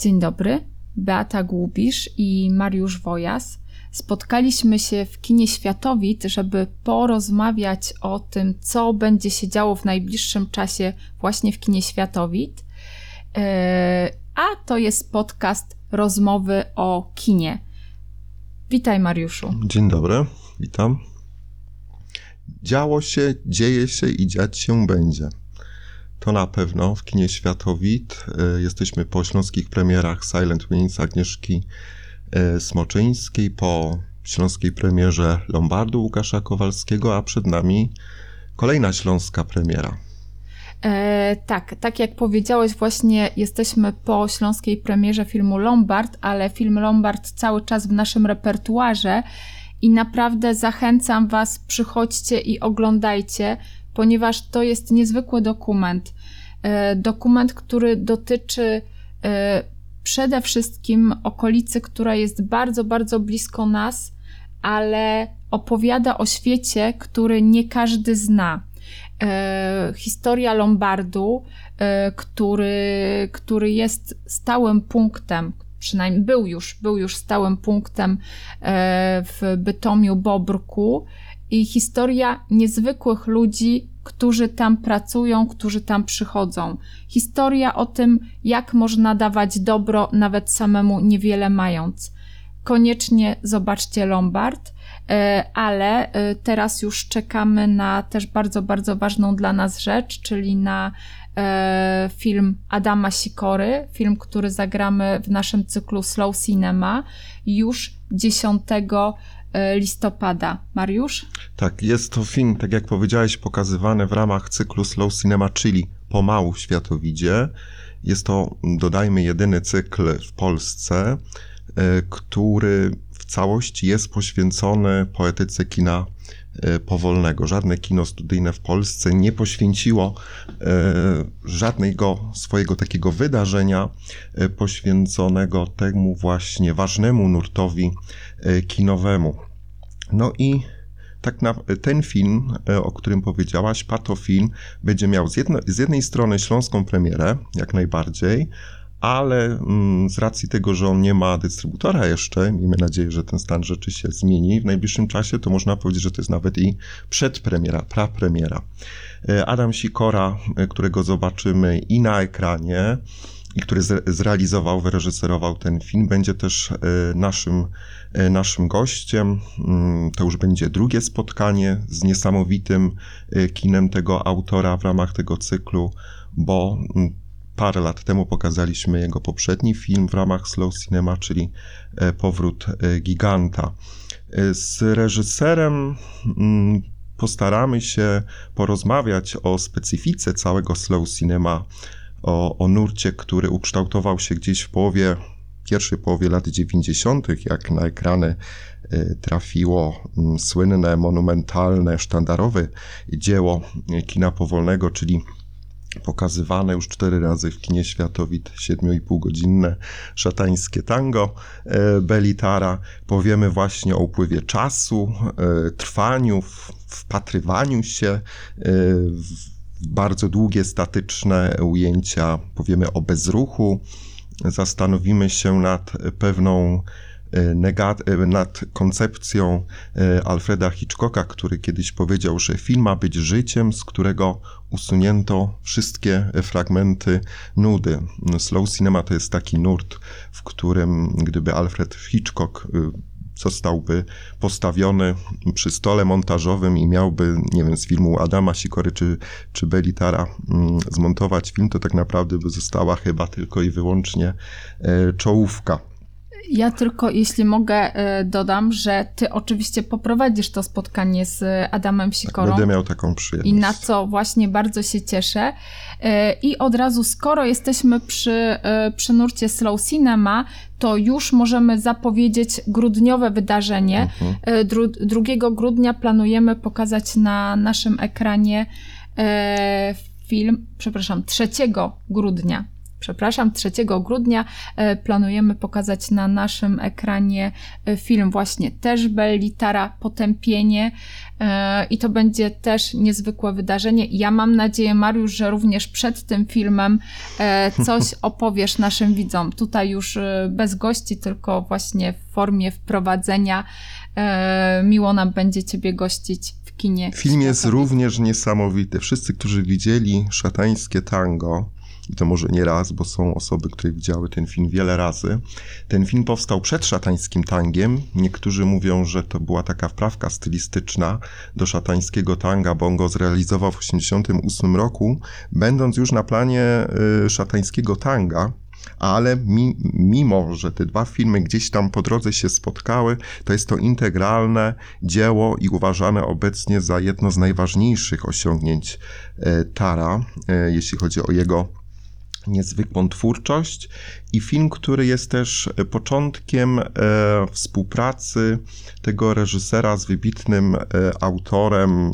Dzień dobry, Beata Głubisz i Mariusz Wojas. Spotkaliśmy się w kinie Światowit, żeby porozmawiać o tym, co będzie się działo w najbliższym czasie właśnie w kinie Światowit. E, a to jest podcast rozmowy o kinie. Witaj, Mariuszu. Dzień dobry, witam. Działo się, dzieje się i dziać się będzie. To na pewno w kinie Światowit. E, jesteśmy po śląskich premierach Silent Wings Agnieszki e, Smoczyńskiej, po śląskiej premierze Lombardu Łukasza Kowalskiego, a przed nami kolejna śląska premiera. E, tak, tak jak powiedziałeś, właśnie jesteśmy po śląskiej premierze filmu Lombard, ale film Lombard cały czas w naszym repertuarze i naprawdę zachęcam Was, przychodźcie i oglądajcie, ponieważ to jest niezwykły dokument. E, dokument, który dotyczy e, przede wszystkim okolicy, która jest bardzo, bardzo blisko nas, ale opowiada o świecie, który nie każdy zna. E, historia Lombardu, który, który jest stałym punktem, przynajmniej był już, był już stałym punktem w Bytomiu Bobrku i historia niezwykłych ludzi, którzy tam pracują, którzy tam przychodzą. Historia o tym, jak można dawać dobro, nawet samemu niewiele mając. Koniecznie zobaczcie Lombard, e, ale e, teraz już czekamy na też bardzo, bardzo ważną dla nas rzecz, czyli na e, film Adama Sikory, film, który zagramy w naszym cyklu Slow Cinema już 10 E, listopada. Mariusz? Tak, jest to film, tak jak powiedziałeś, pokazywany w ramach cyklu Slow Cinema, czyli pomału światowidzie. Jest to, dodajmy, jedyny cykl w Polsce, e, który w całości jest poświęcony poetyce kina e, powolnego. Żadne kino studyjne w Polsce nie poświęciło żadnego swojego takiego wydarzenia poświęconego temu właśnie ważnemu nurtowi kinowemu. No i tak na ten film, e, o którym powiedziałaś, Patofilm, będzie miał z, jedno, z jednej strony śląską premierę, jak najbardziej, ale mm, z racji tego, że on nie ma dystrybutora jeszcze, miejmy nadzieję, że ten stan rzeczy się zmieni w najbliższym czasie, to można powiedzieć, że to jest nawet i przedpremiera, prapremiera. E, Adam Sikora, e, którego zobaczymy i na ekranie, i który zrealizował, wyreżyserował ten film, będzie też naszym E, naszym gościem. Mm, to już będzie drugie spotkanie z niesamowitym kinem tego autora w ramach tego cyklu, bo mm, parę lat temu pokazaliśmy jego poprzedni film w ramach Slow Cinema, czyli e, Powrót Giganta. Z reżyserem mm, postaramy się porozmawiać o specyfice całego Slow Cinema, o, o nurcie, który ukształtował się gdzieś w połowie pierwszej połowie lat 90., jak na ekrany trafiło mm, słynne, monumentalne, sztandarowe dzieło kina powolnego, czyli pokazywane już cztery razy w kinie Światowit 7,5 godzinne szatańskie tango y, Belitara. Powiemy właśnie o upływie czasu, y, trwaniu, wpatrywaniu się w bardzo długie, statyczne ujęcia. Powiemy o bezruchu, zastanowimy się nad pewną e, e, nad koncepcją e, Alfreda Hitchcocka, który kiedyś powiedział, że film ma być życiem, z którego usunięto wszystkie fragmenty nudy. Slow cinema to jest taki nurt, w którym gdyby Alfred Hitchcock zostałby postawiony przy stole montażowym i miałby, nie wiem, z filmu Adama Sikory czy, czy Belitara mm, zmontować film, to tak naprawdę by została chyba tylko i wyłącznie czołówka. Ja tylko, jeśli mogę, e, dodam, że ty oczywiście poprowadzisz to spotkanie z Adamem Sikorą. Tak, będę miał taką przyjemność. I na co właśnie bardzo się cieszę. E, I od razu, skoro jesteśmy przy, przy nurcie Slow Cinema, to już możemy zapowiedzieć grudniowe wydarzenie. Mhm. 2 e, grudnia planujemy pokazać na naszym ekranie e, film, przepraszam, 3 grudnia przepraszam, 3 grudnia e, planujemy pokazać na naszym ekranie e, film właśnie też Bellitara Potępienie e, i to będzie też niezwykłe wydarzenie. Ja mam nadzieję, Mariusz, że również przed tym filmem coś opowiesz naszym widzom. Tutaj już bez gości, tylko właśnie w formie wprowadzenia. Miło nam będzie Ciebie gościć w kinie. Film jest również niesamowity. Wszyscy, którzy widzieli szatańskie tango, i to może nie raz, bo są osoby, które widziały ten film wiele razy. Ten film powstał przed szatańskim tangiem. Niektórzy mówią, że to była taka wprawka stylistyczna do szatańskiego tanga, bo on go zrealizował w 1988 roku, będąc już na planie y, szatańskiego tanga ale mi, mimo, że te dwa filmy gdzieś tam po drodze się spotkały, to jest to integralne dzieło i uważane obecnie za jedno z najważniejszych osiągnięć y, Tara, y, jeśli chodzi o jego niezwykłą twórczość i film, który jest też początkiem e, współpracy tego reżysera z wybitnym e, autorem e,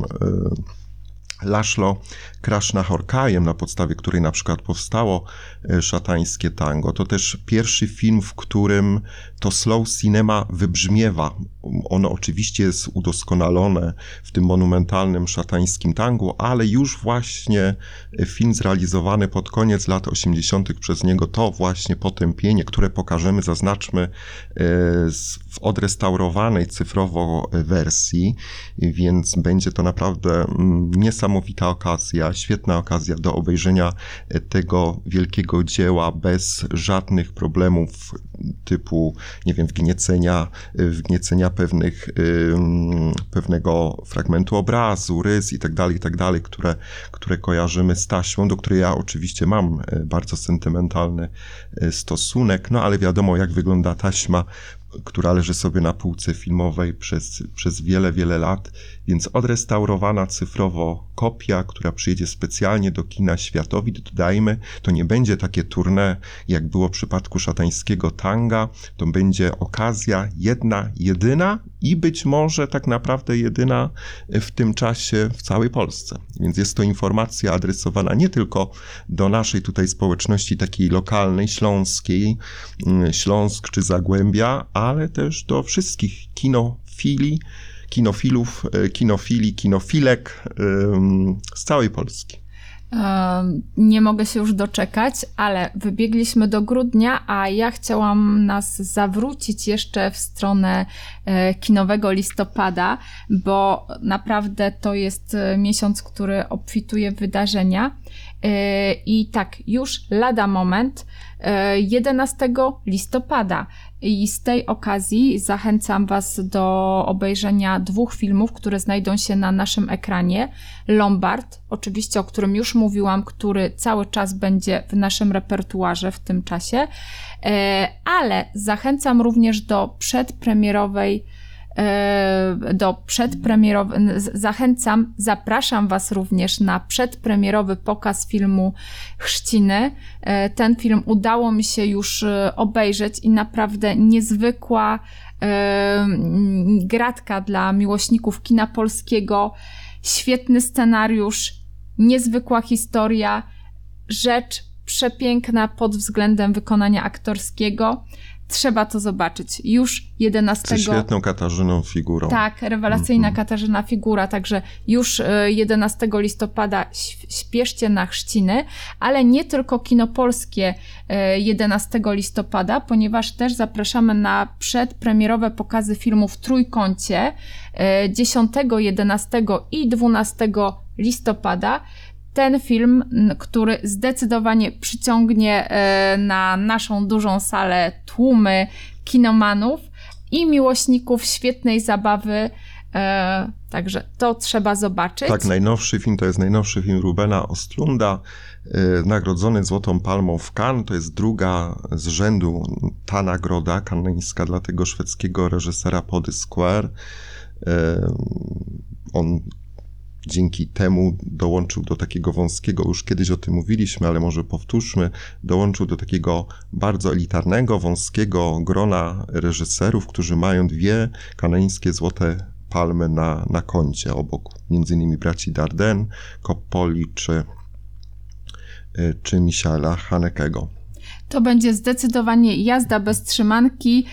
Laszlo Krasznahorkajem, na podstawie której na przykład powstało e, szatańskie tango. To też pierwszy film, w którym to slow cinema wybrzmiewa. Ono oczywiście jest udoskonalone w tym monumentalnym szatańskim tangu, ale już właśnie e, film zrealizowany pod koniec lat 80. przez niego, to właśnie potępienie, które pokażemy, zaznaczmy e, w odrestaurowanej cyfrowo wersji, więc będzie to naprawdę mm, niesamowita okazja świetna okazja do obejrzenia e, tego wielkiego dzieła bez żadnych problemów typu, nie wiem, wgniecenia, e, wgniecenia pewnych, pewnego fragmentu obrazu, rys i tak dalej, i tak dalej, które, które kojarzymy z taśmą, do której ja oczywiście mam e, bardzo sentymentalny stosunek, no ale wiadomo, jak wygląda taśma która leży sobie na półce filmowej przez, przez wiele, wiele lat, więc odrestaurowana cyfrowo kopia, która przyjedzie specjalnie do kina światowi, dodajmy, to nie będzie takie tournée, jak było w przypadku szatańskiego tanga, to będzie okazja jedna, jedyna i być może tak naprawdę jedyna w tym czasie w całej Polsce. Więc jest to informacja adresowana nie tylko do naszej tutaj społeczności takiej lokalnej, śląskiej, mm, Śląsk czy Zagłębia, ale też do wszystkich kinofili, kinofilów, e, kinofili, kinofilek z całej Polski. Nie mogę się już doczekać, ale wybiegliśmy do grudnia, a ja chciałam nas zawrócić jeszcze w stronę e, kinowego listopada, bo naprawdę to jest e, miesiąc, który obfituje w wydarzenia. I tak, już lada moment, 11 listopada i z tej okazji zachęcam Was do obejrzenia dwóch filmów, które znajdą się na naszym ekranie. Lombard, oczywiście, o którym już mówiłam, który cały czas będzie w naszym repertuarze w tym czasie, e, ale zachęcam również do przedpremierowej do przedpremierowy, zachęcam, zapraszam Was również na przedpremierowy pokaz filmu Chrzciny. E, ten film udało mi się już e, obejrzeć i naprawdę niezwykła gratka dla miłośników kina polskiego, świetny scenariusz, niezwykła historia, rzecz przepiękna pod względem wykonania aktorskiego. Trzeba to zobaczyć. Już 11. Z świetną Katarzyną figurą. Tak, rewelacyjna mm -hmm. Katarzyna figura, także już 11 e, listopada śpieszcie na chrzciny, ale nie tylko kino polskie 11 e, listopada, ponieważ też zapraszamy na przedpremierowe pokazy filmów w Trójkącie 10, e, 11 i 12 listopada ten film, który zdecydowanie przyciągnie e, na naszą dużą salę tłumy kinomanów i miłośników świetnej zabawy. E, także to trzeba zobaczyć. Tak, najnowszy film to jest najnowszy film Rubena Ostlunda, e, nagrodzony Złotą Palmą w Cannes. To jest druga z rzędu ta nagroda kanańska dla tego szwedzkiego reżysera Pody Square. On dzięki temu dołączył do takiego wąskiego, już kiedyś o tym mówiliśmy, ale może powtórzmy, dołączył do takiego bardzo elitarnego, wąskiego grona reżyserów, którzy mają dwie kanańskie złote palmy na, na koncie, obok innymi braci Darden, Coppoli czy, czy Michaela Hanekego. To będzie zdecydowanie jazda bez trzymanki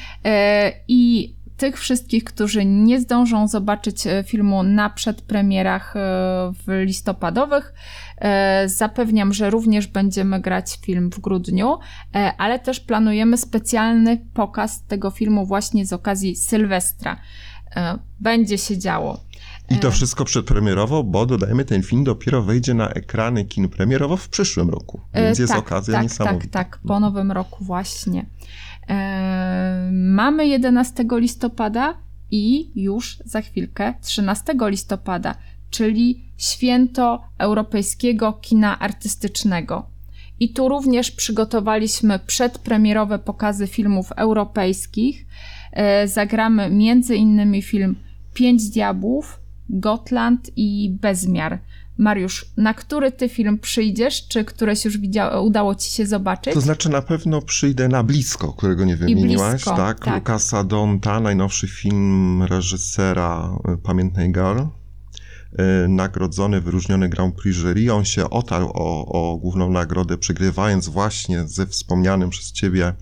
i tych wszystkich, którzy nie zdążą zobaczyć e, filmu na przedpremierach e, w listopadowych, e, zapewniam, że również będziemy grać film w grudniu, ale też planujemy specjalny pokaz tego filmu właśnie z okazji Sylwestra. Będzie się działo. I to wszystko przedpremierowo, bo dodajmy, ten film dopiero wejdzie na ekrany kin premierowo w przyszłym roku. Więc jest tak, okazja tak, niesamowita. Tak, tak, po nowym roku właśnie. E, mamy 11 listopada i już za chwilkę 13 listopada, czyli święto europejskiego kina artystycznego. I tu również przygotowaliśmy przedpremierowe pokazy filmów europejskich. E, zagramy między innymi film Pięć Diabłów, Gotland i Bezmiar. Mariusz, na który ty film przyjdziesz? Czy któreś już udało ci się zobaczyć? To znaczy na pewno przyjdę na Blisko, którego nie wymieniłaś, blisko, tak? tak? Lukasa Donta, najnowszy film reżysera y, Pamiętnej Girl. Y, nagrodzony, wyróżniony Grand Prix jury. On się otarł o, o główną nagrodę, przegrywając właśnie ze wspomnianym przez ciebie y,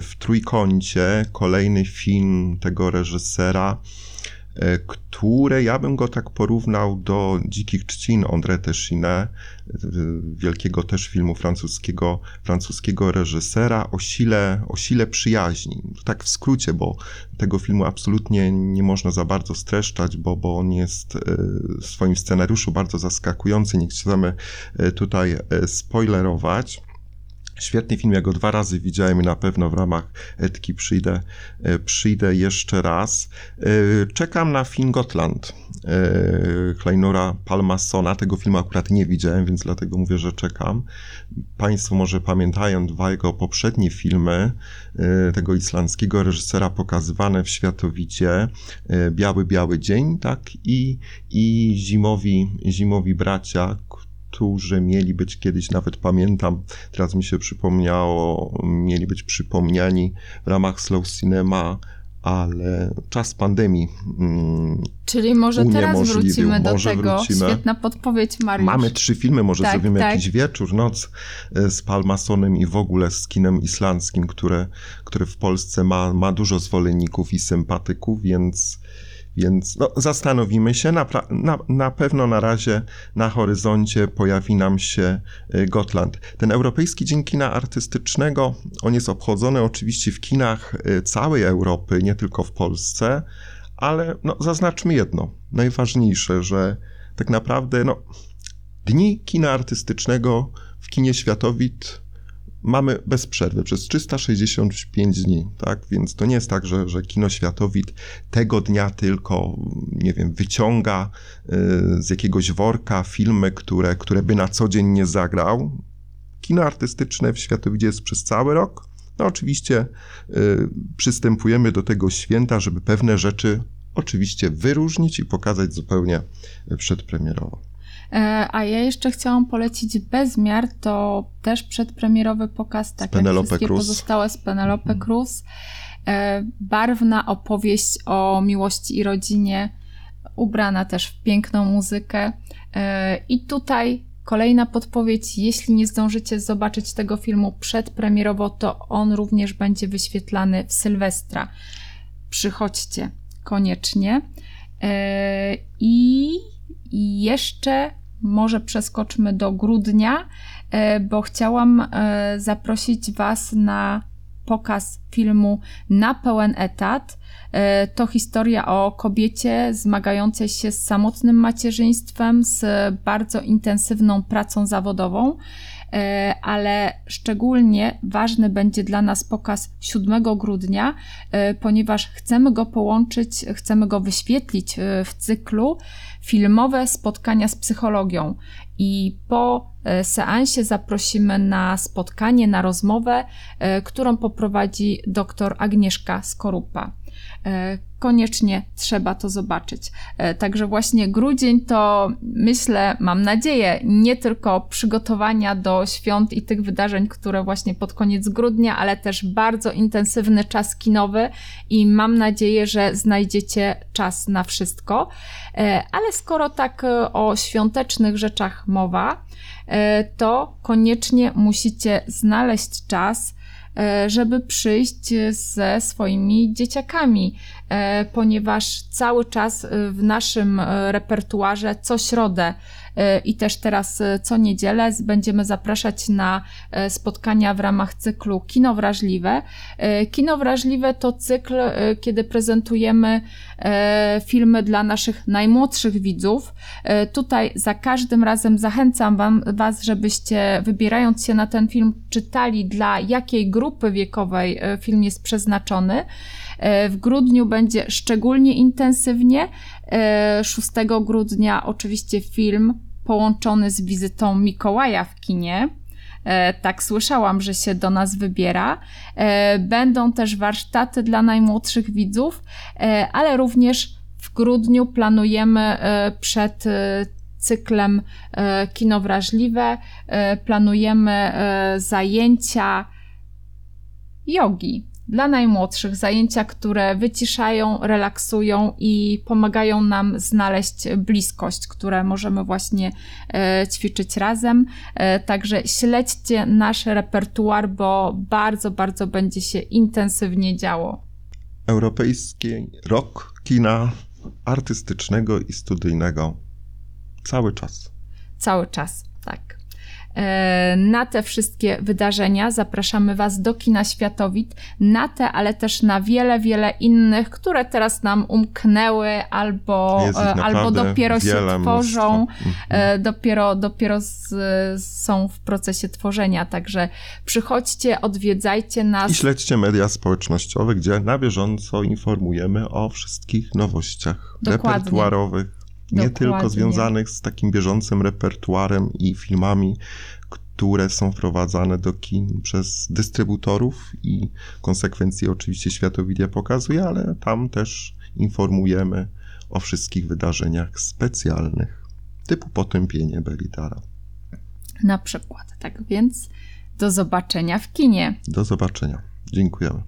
w Trójkącie kolejny film tego reżysera które ja bym go tak porównał do Dzikich Trzcin André Téchiné, wielkiego też filmu francuskiego, francuskiego reżysera o sile, o sile przyjaźni. Tak w skrócie, bo tego filmu absolutnie nie można za bardzo streszczać, bo, bo on jest e, w swoim scenariuszu bardzo zaskakujący. Nie chcemy e, tutaj spoilerować. Świetny film, ja go dwa razy widziałem i na pewno w ramach Etki przyjdę, e, przyjdę jeszcze raz. E, czekam na film Gotland e, Kleinora Palmasona. Tego filmu akurat nie widziałem, więc dlatego mówię, że czekam. Państwo może pamiętają dwa jego poprzednie filmy tego islandzkiego reżysera pokazywane w Światowicie. Biały, Biały Dzień, tak? I, i Zimowi, Zimowi Bracia, którzy mieli być kiedyś, nawet pamiętam, teraz mi się przypomniało, mieli być przypomniani w ramach Slow Cinema, ale czas pandemii. Mm, Czyli może teraz wrócimy do może tego. Wrócimy. Świetna podpowiedź, Mariusz. Mamy trzy filmy, może tak, zrobimy tak. jakiś wieczór, noc e, z Palmasonem i w ogóle z kinem islandzkim, które, które w Polsce ma, ma dużo zwolenników i sympatyków, więc więc no, zastanowimy się. Na, na, na, pewno na razie na horyzoncie pojawi nam się y, Gotland. Ten Europejski Dzień Kina Artystycznego, on jest obchodzony oczywiście w kinach y, całej Europy, nie tylko w Polsce, ale no, zaznaczmy jedno, najważniejsze, że tak naprawdę no, Dni Kina Artystycznego w kinie Światowit mamy bez przerwy przez 365 dni, tak? Więc to nie jest tak, że, że kino światowid tego dnia tylko, nie wiem, wyciąga y, z jakiegoś worka filmy, które, które by na co dzień nie zagrał. Kino artystyczne w światowidzie jest przez cały rok. No oczywiście y, przystępujemy do tego święta, żeby pewne rzeczy oczywiście wyróżnić i pokazać zupełnie przedpremierowo. E, a ja jeszcze chciałam polecić Bezmiar, to też przedpremierowy pokaz, tak jak wszystkie Cruz. pozostałe z Penelope mhm. Cruz. E, barwna opowieść o miłości i rodzinie, ubrana też w piękną muzykę. E, I tutaj kolejna podpowiedź, jeśli nie zdążycie zobaczyć tego filmu przedpremierowo, to on również będzie wyświetlany w Sylwestra. Przychodźcie koniecznie. I jeszcze może przeskoczmy do grudnia, e, bo chciałam e, zaprosić Was na pokaz filmu Na pełen etat. E, to historia o kobiecie zmagającej się z samotnym macierzyństwem, z bardzo intensywną pracą zawodową, ale szczególnie ważny będzie dla nas pokaz 7 grudnia, ponieważ chcemy go połączyć, chcemy go wyświetlić w cyklu filmowe spotkania z psychologią. I po e, seansie zaprosimy na spotkanie, na rozmowę, e, którą poprowadzi dr Agnieszka Skorupa. E, koniecznie trzeba to zobaczyć. E, także właśnie grudzień to myślę, mam nadzieję, nie tylko przygotowania do świąt i tych wydarzeń, które właśnie pod koniec grudnia, ale też bardzo intensywny czas kinowy i mam nadzieję, że znajdziecie czas na wszystko. E, ale skoro tak o świątecznych rzeczach mowa, to koniecznie musicie znaleźć czas, żeby przyjść ze swoimi dzieciakami, e, ponieważ cały czas w naszym e, repertuarze co środę i też teraz co niedzielę będziemy zapraszać na spotkania w ramach cyklu Kino Wrażliwe. Kino Wrażliwe to cykl, kiedy prezentujemy filmy dla naszych najmłodszych widzów. Tutaj za każdym razem zachęcam wam, Was, żebyście wybierając się na ten film czytali dla jakiej grupy wiekowej e, film jest przeznaczony. E, w grudniu będzie szczególnie intensywnie. 6 e, grudnia oczywiście film połączony z wizytą Mikołaja w kinie. Tak słyszałam, że się do nas wybiera. Będą też warsztaty dla najmłodszych widzów, ale również w grudniu planujemy przed cyklem Kino Wrażliwe, planujemy zajęcia jogi dla najmłodszych, zajęcia, które wyciszają, relaksują i pomagają nam znaleźć bliskość, które możemy właśnie e, ćwiczyć razem. E, także śledźcie nasz repertuar, bo bardzo, bardzo będzie się intensywnie działo. Europejski rok kina artystycznego i studyjnego cały czas. Cały czas, tak. E, na te wszystkie wydarzenia zapraszamy Was do Kina Światowit, na te, ale też na wiele, wiele innych, które teraz nam umknęły albo, e, albo dopiero się tworzą, mhm. E, dopiero, dopiero z, są w procesie tworzenia. Także przychodźcie, odwiedzajcie nas. I śledźcie media społecznościowe, gdzie na bieżąco informujemy o wszystkich nowościach Dokładnie. repertuarowych nie Dokładnie. tylko związanych z takim bieżącym repertuarem i filmami, które są wprowadzane do kin przez dystrybutorów i konsekwencje oczywiście Światowidia pokazuje, ale tam też informujemy o wszystkich wydarzeniach specjalnych, typu potępienie Belitara. Na przykład, tak więc do zobaczenia w kinie. Do zobaczenia. Dziękujemy.